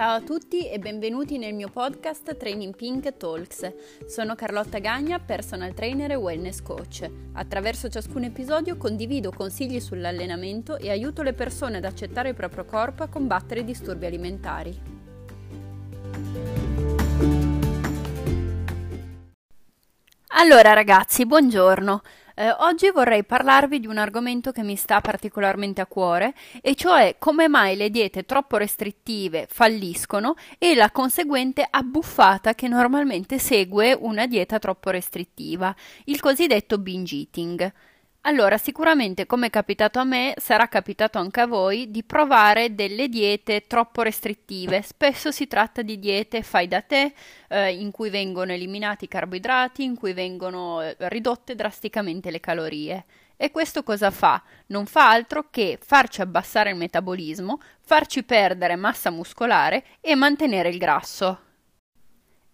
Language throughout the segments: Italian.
Ciao a tutti e benvenuti nel mio podcast Training Pink Talks. Sono Carlotta Gagna, personal trainer e wellness coach. Attraverso ciascun episodio condivido consigli sull'allenamento e aiuto le persone ad accettare il proprio corpo e a combattere i disturbi alimentari. Allora ragazzi, buongiorno. Eh, oggi vorrei parlarvi di un argomento che mi sta particolarmente a cuore, e cioè come mai le diete troppo restrittive falliscono e la conseguente abbuffata che normalmente segue una dieta troppo restrittiva, il cosiddetto binge eating. Allora, sicuramente come è capitato a me, sarà capitato anche a voi di provare delle diete troppo restrittive. Spesso si tratta di diete fai da te, eh, in cui vengono eliminati i carboidrati, in cui vengono eh, ridotte drasticamente le calorie. E questo cosa fa? Non fa altro che farci abbassare il metabolismo, farci perdere massa muscolare e mantenere il grasso.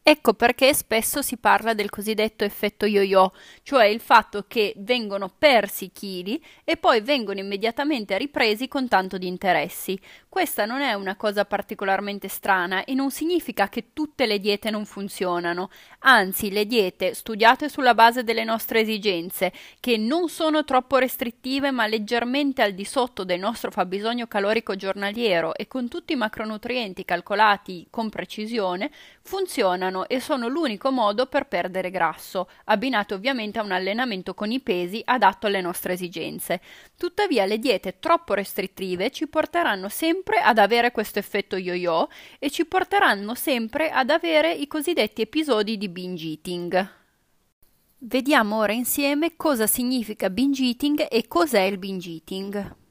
Ecco perché spesso si parla del cosiddetto effetto yo-yo, cioè il fatto che vengono persi chili e poi vengono immediatamente ripresi con tanto di interessi. Questa non è una cosa particolarmente strana e non significa che tutte le diete non funzionano, anzi le diete studiate sulla base delle nostre esigenze, che non sono troppo restrittive ma leggermente al di sotto del nostro fabbisogno calorico giornaliero e con tutti i macronutrienti calcolati con precisione, funzionano funzionano e sono l'unico modo per perdere grasso, abbinato ovviamente a un allenamento con i pesi adatto alle nostre esigenze. Tuttavia le diete troppo restrittive ci porteranno sempre ad avere questo effetto yo-yo e ci porteranno sempre ad avere i cosiddetti episodi di binge eating. Vediamo ora insieme cosa significa binge eating e cos'è il binge eating.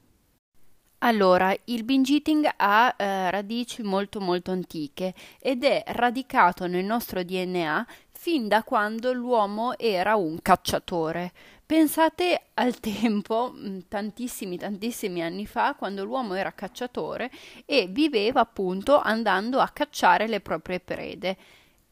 Allora, il binge eating ha eh, radici molto molto antiche ed è radicato nel nostro DNA fin da quando l'uomo era un cacciatore. Pensate al tempo, mm, tantissimi tantissimi anni fa, quando l'uomo era cacciatore e viveva appunto andando a cacciare le proprie prede.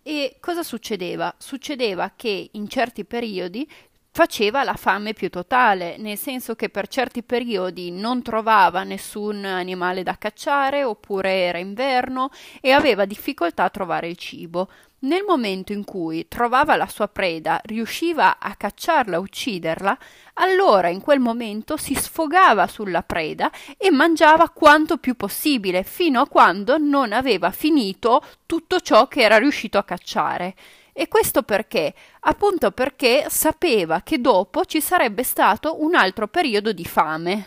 E cosa succedeva? Succedeva che in certi periodi faceva la fame più totale, nel senso che per certi periodi non trovava nessun animale da cacciare oppure era inverno e aveva difficoltà a trovare il cibo. Nel momento in cui trovava la sua preda, riusciva a cacciarla, a ucciderla, allora in quel momento si sfogava sulla preda e mangiava quanto più possibile, fino a quando non aveva finito tutto ciò che era riuscito a cacciare. E questo perché? Appunto perché sapeva che dopo ci sarebbe stato un altro periodo di fame.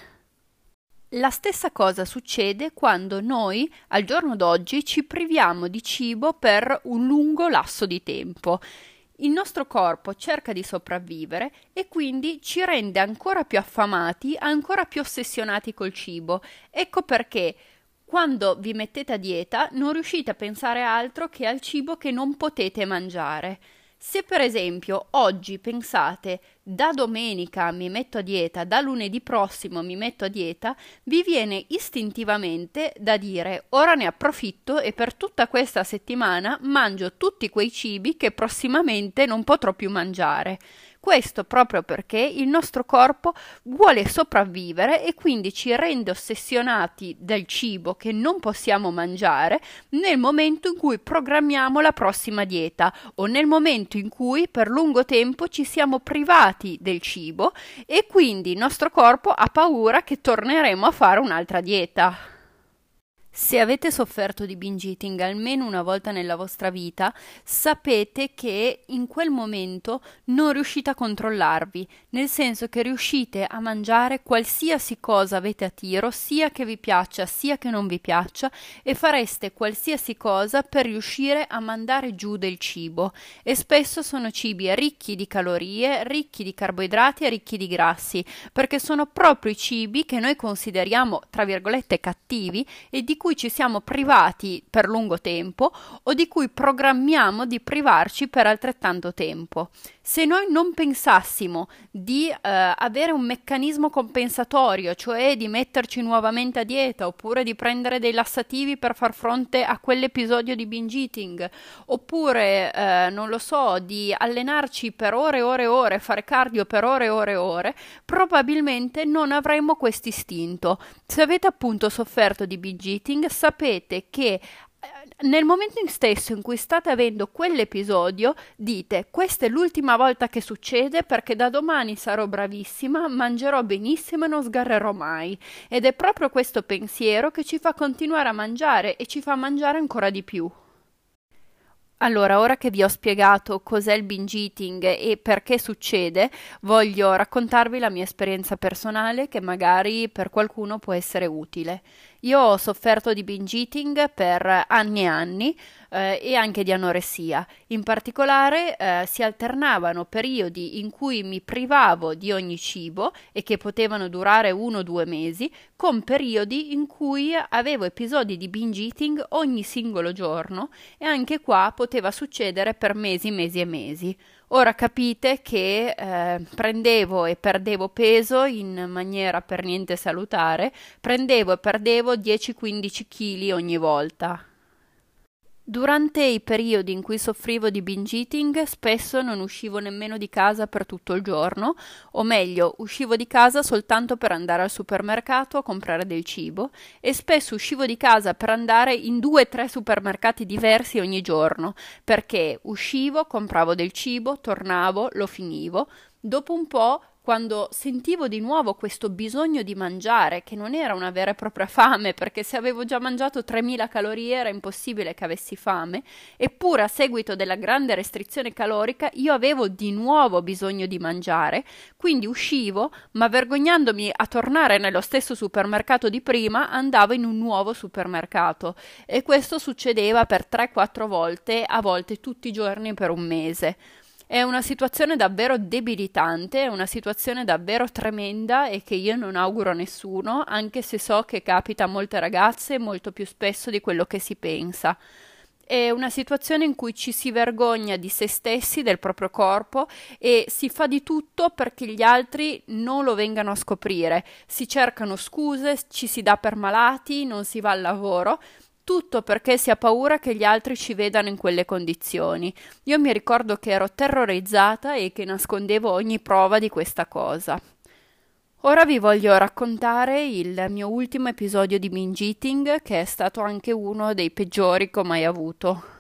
La stessa cosa succede quando noi, al giorno d'oggi, ci priviamo di cibo per un lungo lasso di tempo. Il nostro corpo cerca di sopravvivere e quindi ci rende ancora più affamati, ancora più ossessionati col cibo. Ecco perché quando vi mettete a dieta non riuscite a pensare altro che al cibo che non potete mangiare. Se per esempio oggi pensate da domenica mi metto a dieta, da lunedì prossimo mi metto a dieta, vi viene istintivamente da dire ora ne approfitto e per tutta questa settimana mangio tutti quei cibi che prossimamente non potrò più mangiare. Questo proprio perché il nostro corpo vuole sopravvivere e quindi ci rende ossessionati del cibo che non possiamo mangiare nel momento in cui programmiamo la prossima dieta o nel momento in cui per lungo tempo ci siamo privati del cibo e quindi il nostro corpo ha paura che torneremo a fare un'altra dieta. Se avete sofferto di binge eating almeno una volta nella vostra vita, sapete che in quel momento non riuscite a controllarvi, nel senso che riuscite a mangiare qualsiasi cosa avete a tiro, sia che vi piaccia sia che non vi piaccia, e fareste qualsiasi cosa per riuscire a mandare giù del cibo. E spesso sono cibi ricchi di calorie, ricchi di carboidrati e ricchi di grassi, perché sono proprio i cibi che noi consideriamo, tra virgolette, cattivi e di cui cui ci siamo privati per lungo tempo o di cui programmiamo di privarci per altrettanto tempo. Se noi non pensassimo di eh, avere un meccanismo compensatorio, cioè di metterci nuovamente a dieta oppure di prendere dei lassativi per far fronte a quell'episodio di binge eating, oppure eh, non lo so, di allenarci per ore e ore e ore, fare cardio per ore e ore e ore, probabilmente non avremmo questo istinto. Se avete appunto sofferto di binge eating, sapete che nel momento in stesso in cui state avendo quell'episodio, dite questa è l'ultima volta che succede perché da domani sarò bravissima, mangerò benissimo e non sgarrerò mai. Ed è proprio questo pensiero che ci fa continuare a mangiare e ci fa mangiare ancora di più. Allora, ora che vi ho spiegato cos'è il binge eating e perché succede, voglio raccontarvi la mia esperienza personale che magari per qualcuno può essere utile. Io ho sofferto di binge eating per anni e anni eh, e anche di anoressia. In particolare eh, si alternavano periodi in cui mi privavo di ogni cibo e che potevano durare uno o due mesi, con periodi in cui avevo episodi di binge eating ogni singolo giorno e anche qua poteva succedere per mesi, mesi e mesi. Ora capite che eh, prendevo e perdevo peso in maniera per niente salutare, prendevo e perdevo 10-15 kg ogni volta. Durante i periodi in cui soffrivo di binge eating, spesso non uscivo nemmeno di casa per tutto il giorno, o meglio, uscivo di casa soltanto per andare al supermercato a comprare del cibo, e spesso uscivo di casa per andare in due o tre supermercati diversi ogni giorno, perché uscivo, compravo del cibo, tornavo, lo finivo. Dopo un po' quando sentivo di nuovo questo bisogno di mangiare, che non era una vera e propria fame, perché se avevo già mangiato 3000 calorie era impossibile che avessi fame, eppure a seguito della grande restrizione calorica io avevo di nuovo bisogno di mangiare, quindi uscivo, ma vergognandomi a tornare nello stesso supermercato di prima, andavo in un nuovo supermercato e questo succedeva per 3-4 volte, a volte tutti i giorni per un mese. È una situazione davvero debilitante, è una situazione davvero tremenda e che io non auguro a nessuno, anche se so che capita a molte ragazze molto più spesso di quello che si pensa. È una situazione in cui ci si vergogna di se stessi, del proprio corpo e si fa di tutto perché gli altri non lo vengano a scoprire. Si cercano scuse, ci si dà per malati, non si va al lavoro tutto perché si ha paura che gli altri ci vedano in quelle condizioni. Io mi ricordo che ero terrorizzata e che nascondevo ogni prova di questa cosa. Ora vi voglio raccontare il mio ultimo episodio di binge eating, che è stato anche uno dei peggiori che ho mai avuto.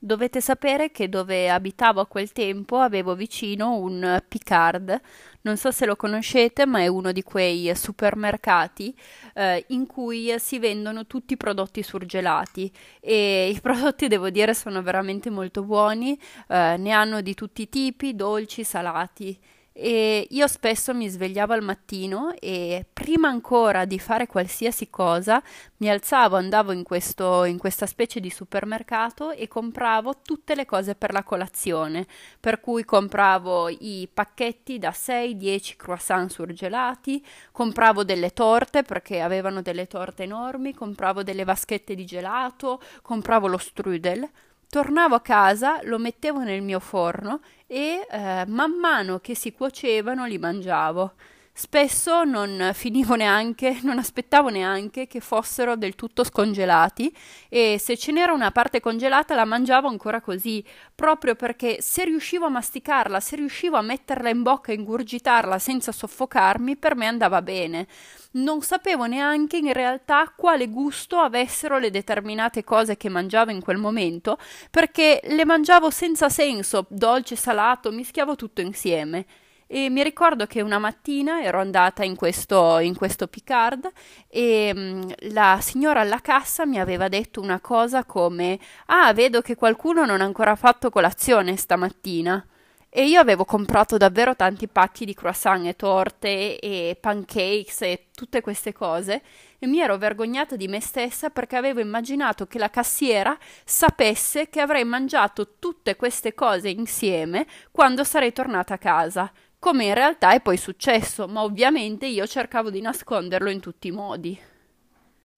Dovete sapere che dove abitavo a quel tempo avevo vicino un Picard, non so se lo conoscete, ma è uno di quei supermercati eh, in cui si vendono tutti i prodotti surgelati. E i prodotti devo dire sono veramente molto buoni, eh, ne hanno di tutti i tipi, dolci, salati e io spesso mi svegliavo al mattino e prima ancora di fare qualsiasi cosa mi alzavo, andavo in, questo, in questa specie di supermercato e compravo tutte le cose per la colazione, per cui compravo i pacchetti da 6-10 croissant surgelati, compravo delle torte perché avevano delle torte enormi, compravo delle vaschette di gelato, compravo lo strudel Tornavo a casa, lo mettevo nel mio forno e eh, man mano che si cuocevano li mangiavo. Spesso non finivo neanche, non aspettavo neanche che fossero del tutto scongelati e se ce n'era una parte congelata la mangiavo ancora così, proprio perché se riuscivo a masticarla, se riuscivo a metterla in bocca e ingurgitarla senza soffocarmi, per me andava bene. Non sapevo neanche in realtà quale gusto avessero le determinate cose che mangiavo in quel momento, perché le mangiavo senza senso, dolce, salato, mischiavo tutto insieme. E mi ricordo che una mattina ero andata in questo, in questo Picard e mm, la signora alla cassa mi aveva detto una cosa come Ah, vedo che qualcuno non ha ancora fatto colazione stamattina. E io avevo comprato davvero tanti pacchi di croissant e torte e pancakes e tutte queste cose e mi ero vergognata di me stessa perché avevo immaginato che la cassiera sapesse che avrei mangiato tutte queste cose insieme quando sarei tornata a casa come in realtà è poi successo, ma ovviamente io cercavo di nasconderlo in tutti i modi.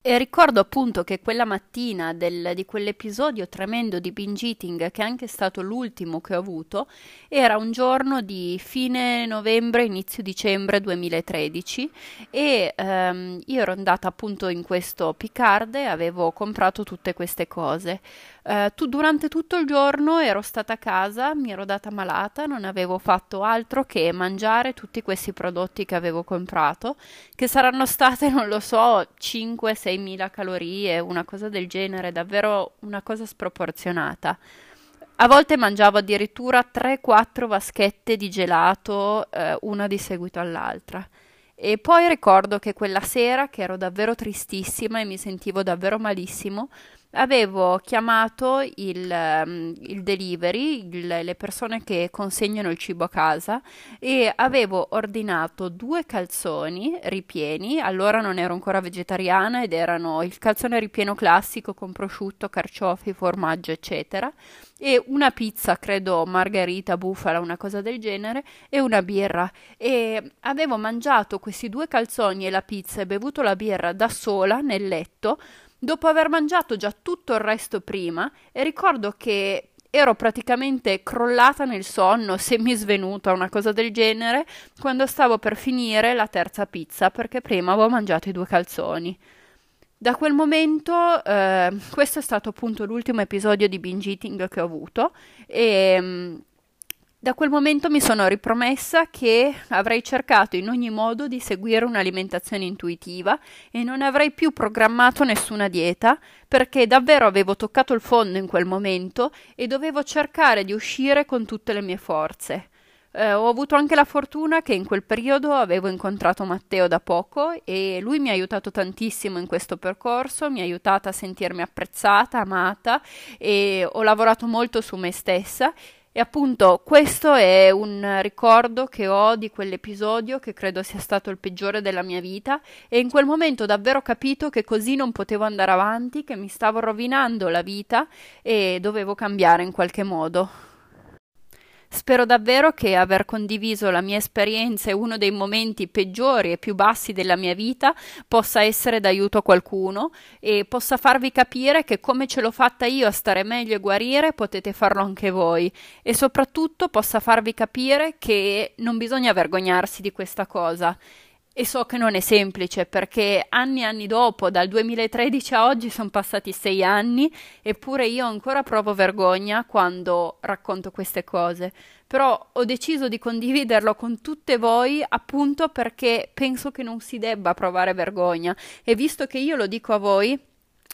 E ricordo appunto che quella mattina del, di quell'episodio tremendo di binge eating, che è anche stato l'ultimo che ho avuto, era un giorno di fine novembre, inizio dicembre 2013 e ehm, io ero andata appunto in questo Picard e avevo comprato tutte queste cose. Uh, tu, durante tutto il giorno ero stata a casa, mi ero data malata, non avevo fatto altro che mangiare tutti questi prodotti che avevo comprato, che saranno state, non lo so, 5-6 6.000 calorie, una cosa del genere, davvero una cosa sproporzionata. A volte mangiavo addirittura 3-4 vaschette di gelato, eh, una di seguito all'altra. E poi ricordo che quella sera, che ero davvero tristissima e mi sentivo davvero malissimo, avevo chiamato il, um, il delivery, il, le persone che consegnano il cibo a casa e avevo ordinato due calzoni ripieni, allora non ero ancora vegetariana ed erano il calzone ripieno classico con prosciutto, carciofi, formaggio eccetera e una pizza, credo margherita, bufala, una cosa del genere e una birra. E avevo mangiato questi due calzoni e la pizza e bevuto la birra da sola nel letto dopo aver mangiato già tutto il resto prima e ricordo che ero praticamente crollata nel sonno, semisvenuta, una cosa del genere, quando stavo per finire la terza pizza perché prima avevo mangiato i due calzoni. Da quel momento, eh, questo è stato appunto l'ultimo episodio di binge eating che ho avuto e mm, da quel momento mi sono ripromessa che avrei cercato in ogni modo di seguire un'alimentazione intuitiva e non avrei più programmato nessuna dieta perché davvero avevo toccato il fondo in quel momento e dovevo cercare di uscire con tutte le mie forze. Eh, ho avuto anche la fortuna che in quel periodo avevo incontrato Matteo da poco e lui mi ha aiutato tantissimo in questo percorso, mi ha aiutata a sentirmi apprezzata, amata e ho lavorato molto su me stessa e appunto questo è un ricordo che ho di quell'episodio che credo sia stato il peggiore della mia vita e in quel momento ho davvero capito che così non potevo andare avanti, che mi stavo rovinando la vita e dovevo cambiare in qualche modo. Spero davvero che aver condiviso la mia esperienza e uno dei momenti peggiori e più bassi della mia vita possa essere d'aiuto a qualcuno e possa farvi capire che come ce l'ho fatta io a stare meglio e guarire potete farlo anche voi. E soprattutto possa farvi capire che non bisogna vergognarsi di questa cosa e so che non è semplice perché anni e anni dopo, dal 2013 a oggi, sono passati sei anni, eppure io ancora provo vergogna quando racconto queste cose. Però ho deciso di condividerlo con tutte voi appunto perché penso che non si debba provare vergogna e visto che io lo dico a voi,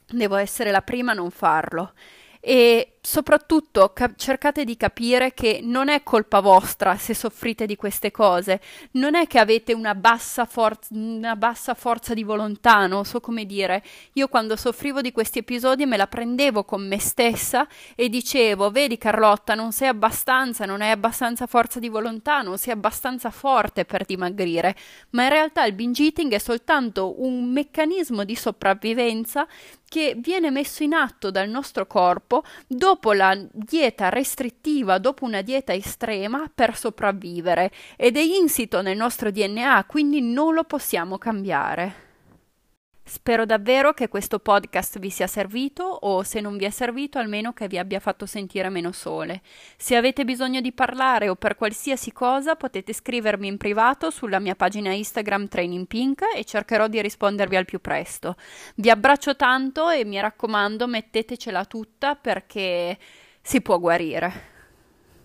devo essere la prima a non farlo. E soprattutto cap- cercate di capire che non è colpa vostra se soffrite di queste cose, non è che avete una bassa, for- una bassa forza di volontà, non so come dire. Io quando soffrivo di questi episodi me la prendevo con me stessa e dicevo, vedi Carlotta, non sei abbastanza, non hai abbastanza forza di volontà, non sei abbastanza forte per dimagrire, ma in realtà il binge eating è soltanto un meccanismo di sopravvivenza che viene messo in atto dal nostro corpo dopo dopo la dieta restrittiva, dopo una dieta estrema per sopravvivere ed è insito nel nostro DNA, quindi non lo possiamo cambiare. Spero davvero che questo podcast vi sia servito o se non vi è servito almeno che vi abbia fatto sentire meno sole. Se avete bisogno di parlare o per qualsiasi cosa potete scrivermi in privato sulla mia pagina Instagram Training Pink e cercherò di rispondervi al più presto. Vi abbraccio tanto e mi raccomando mettetecela tutta perché si può guarire.